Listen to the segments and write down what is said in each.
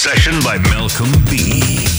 Session by Malcolm B.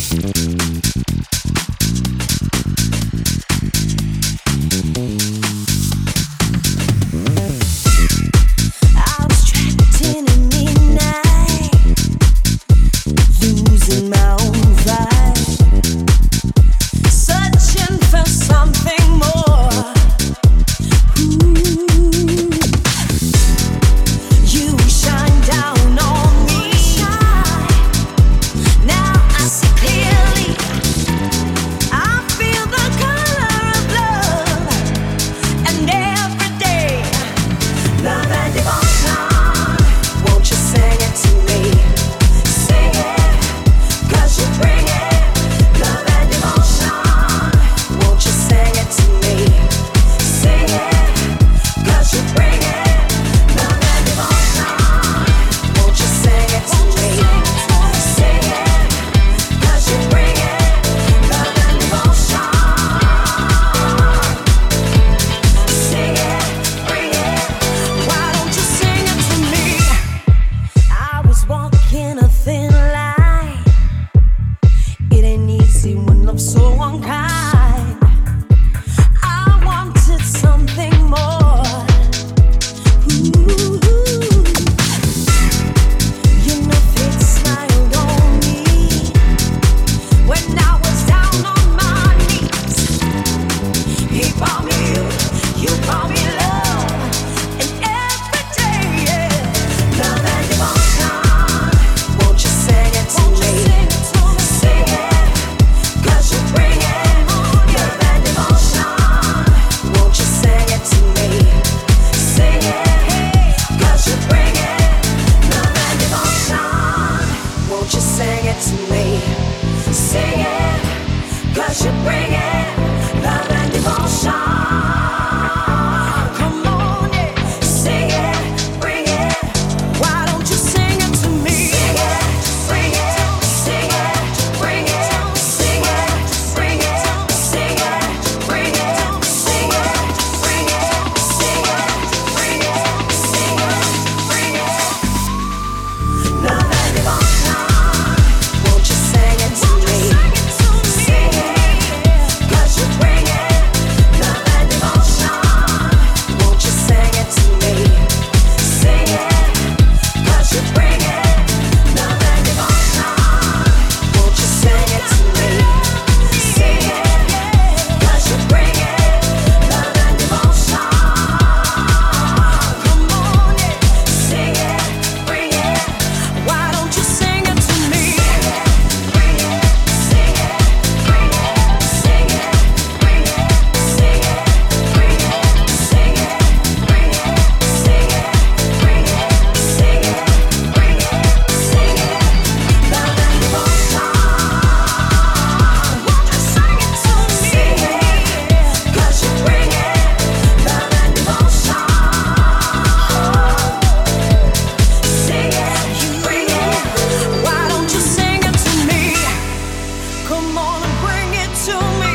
Come on and bring it to me.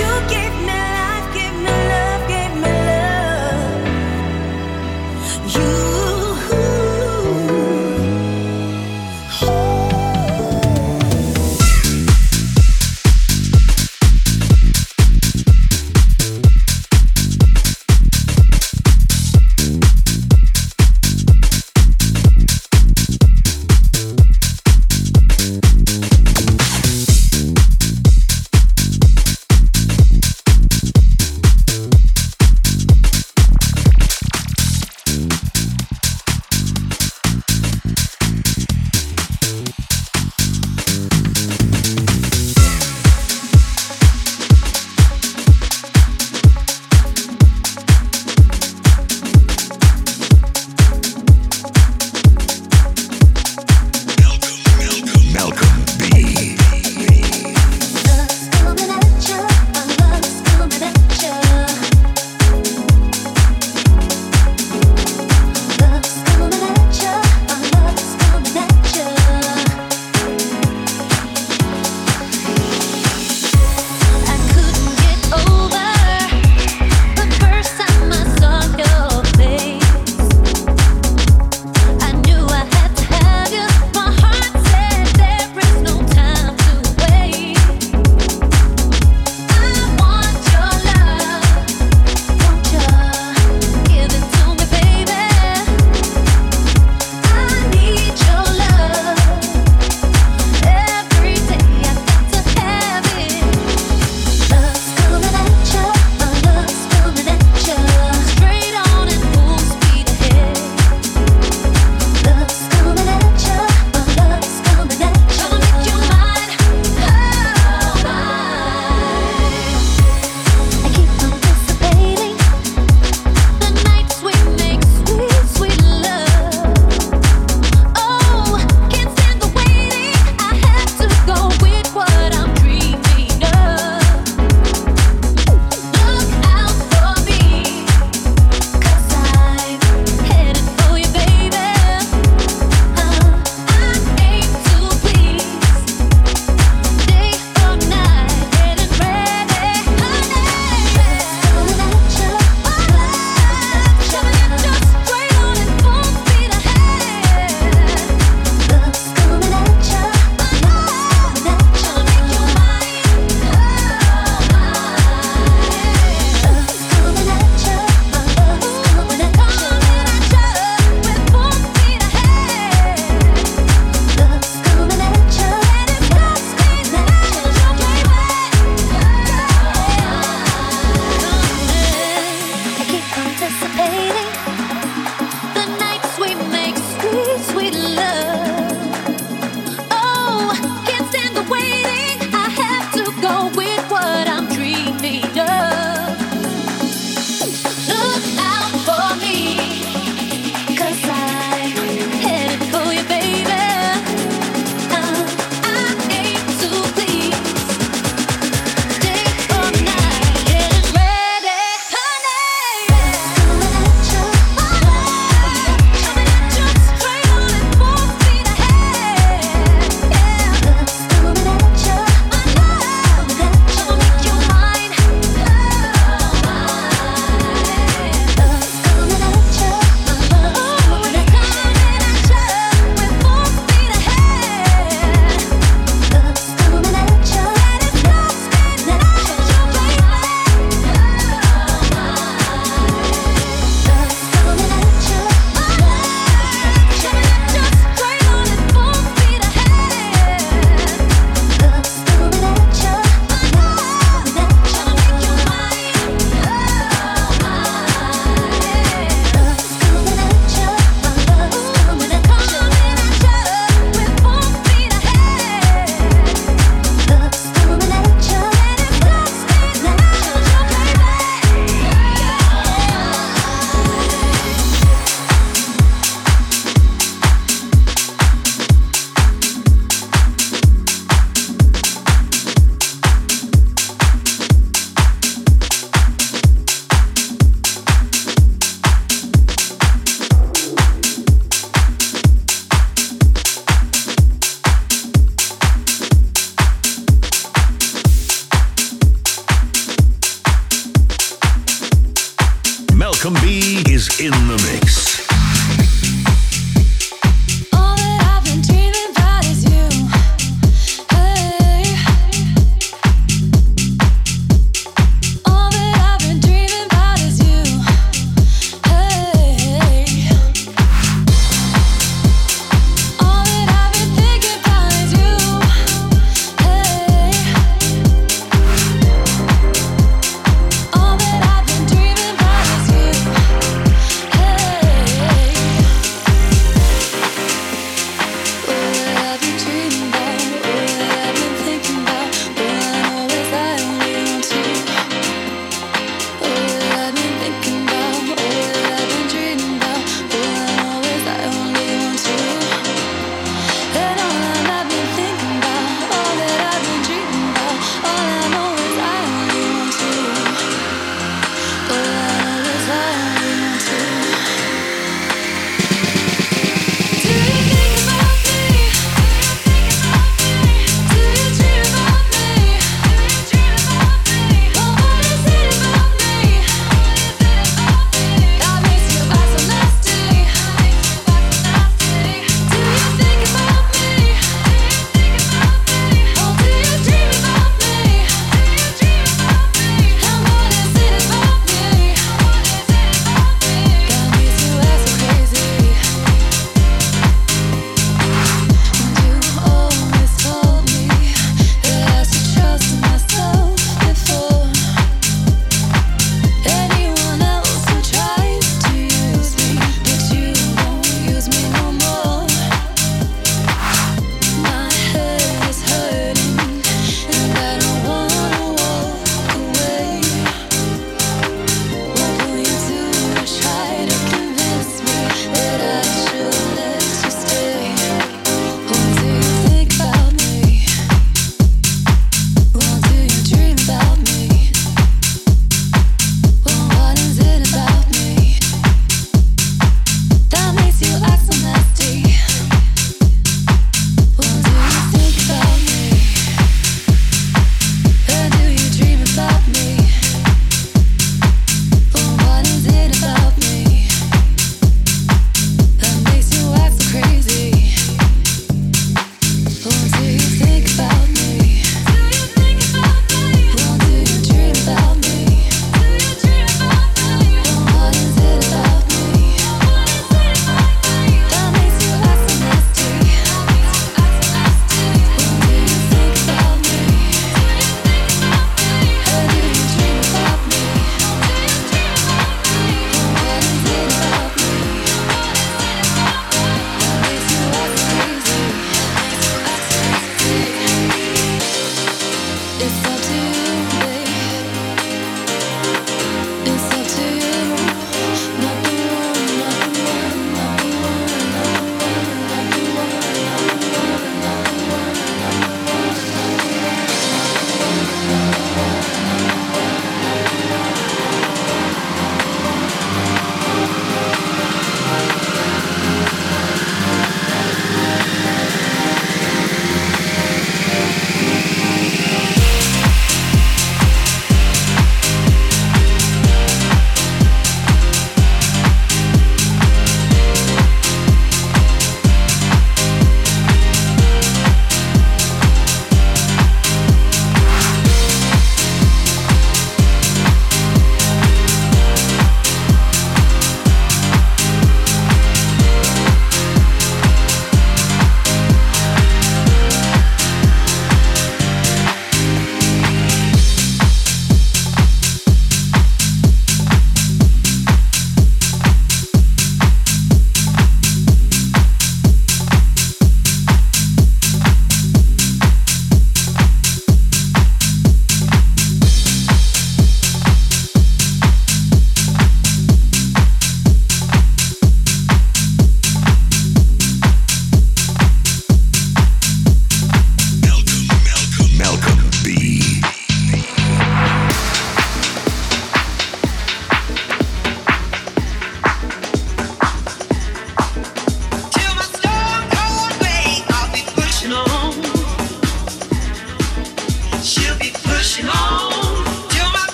You gave me life.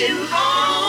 you on.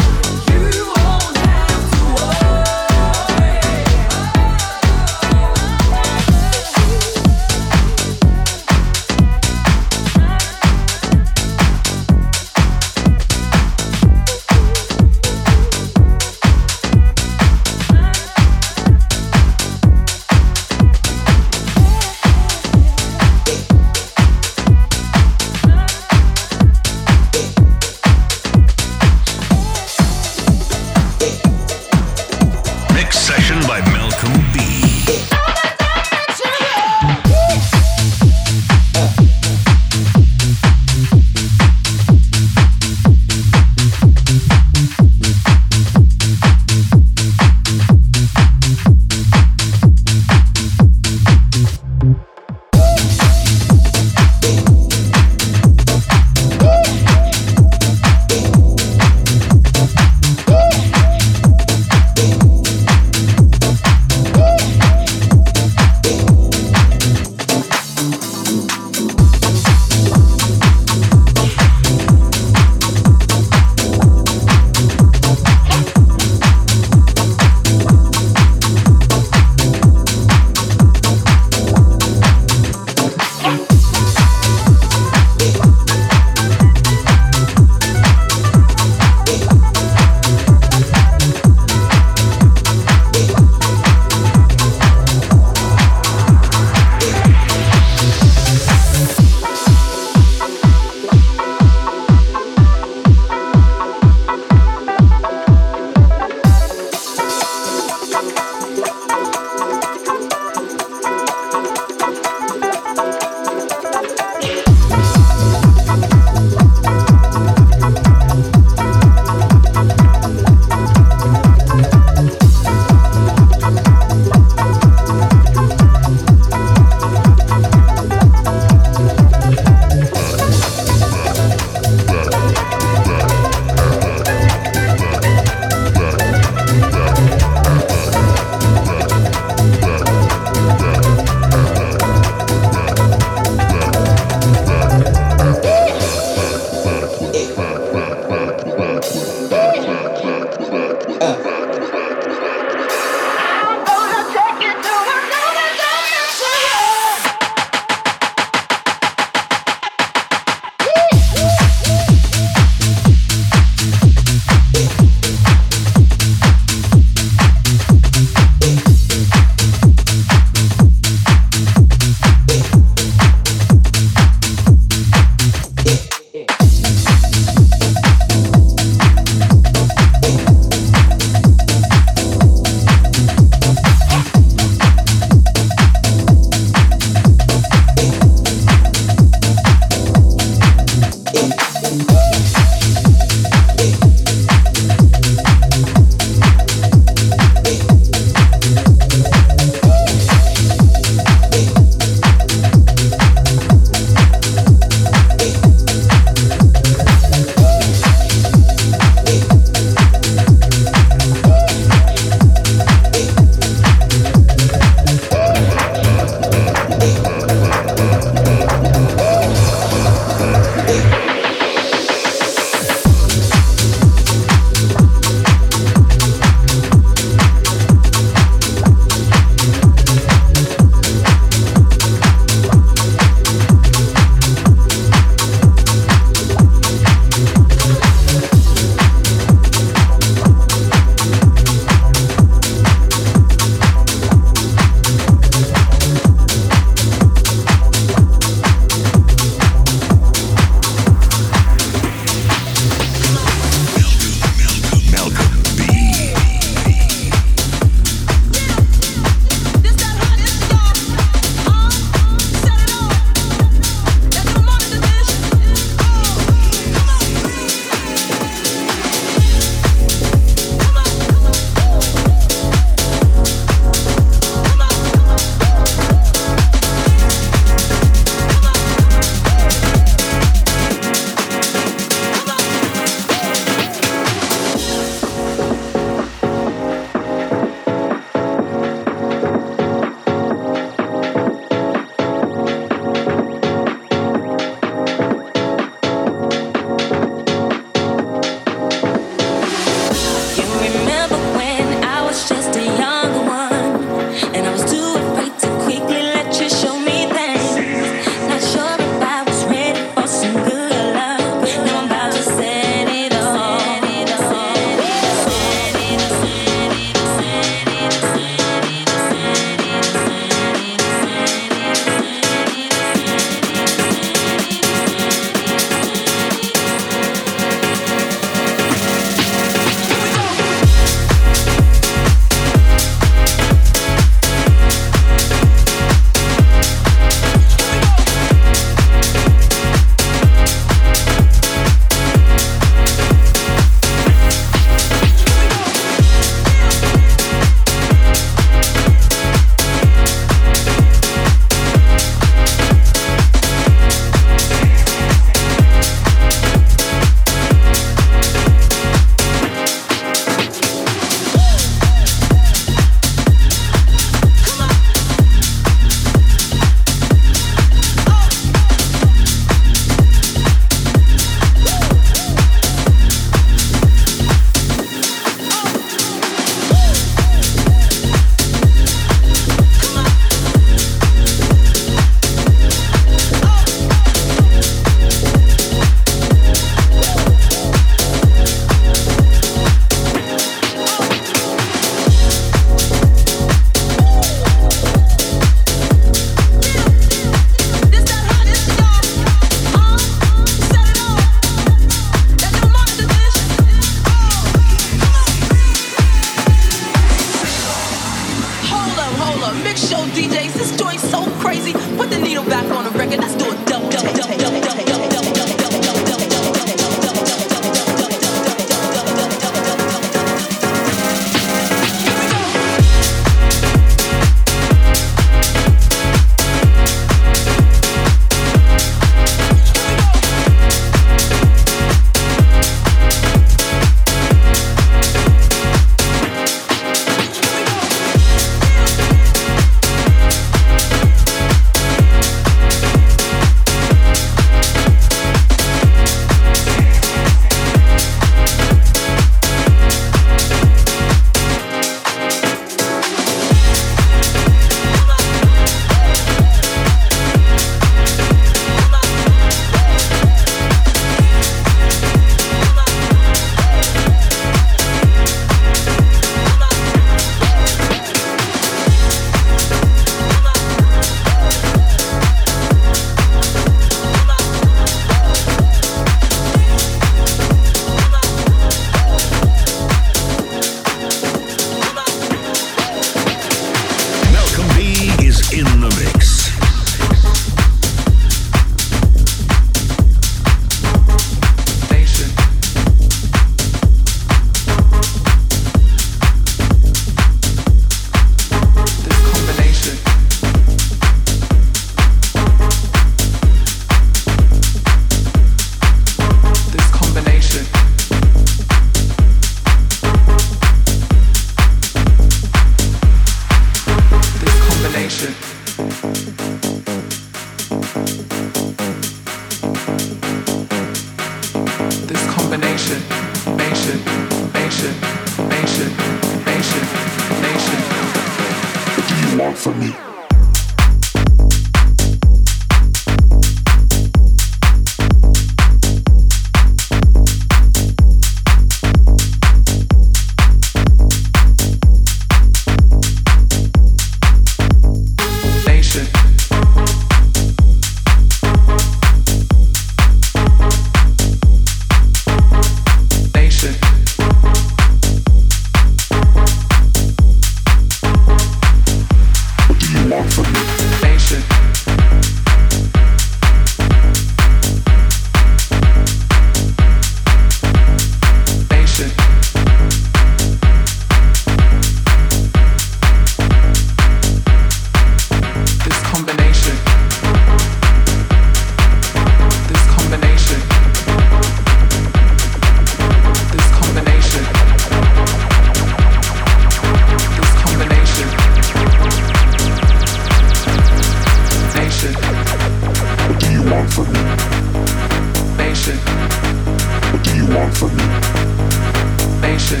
Nation,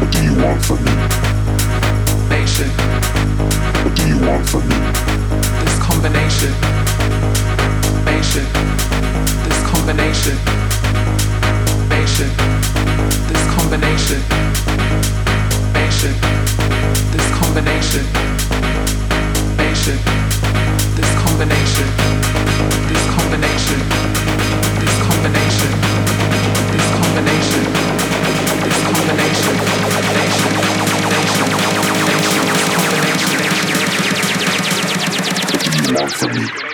what do you want from me? Nation, what do you want from me? This combination. Nation, this combination. Nation, this combination. Nation, this combination. Nation, this combination. This combination. This combination. This combination. for me.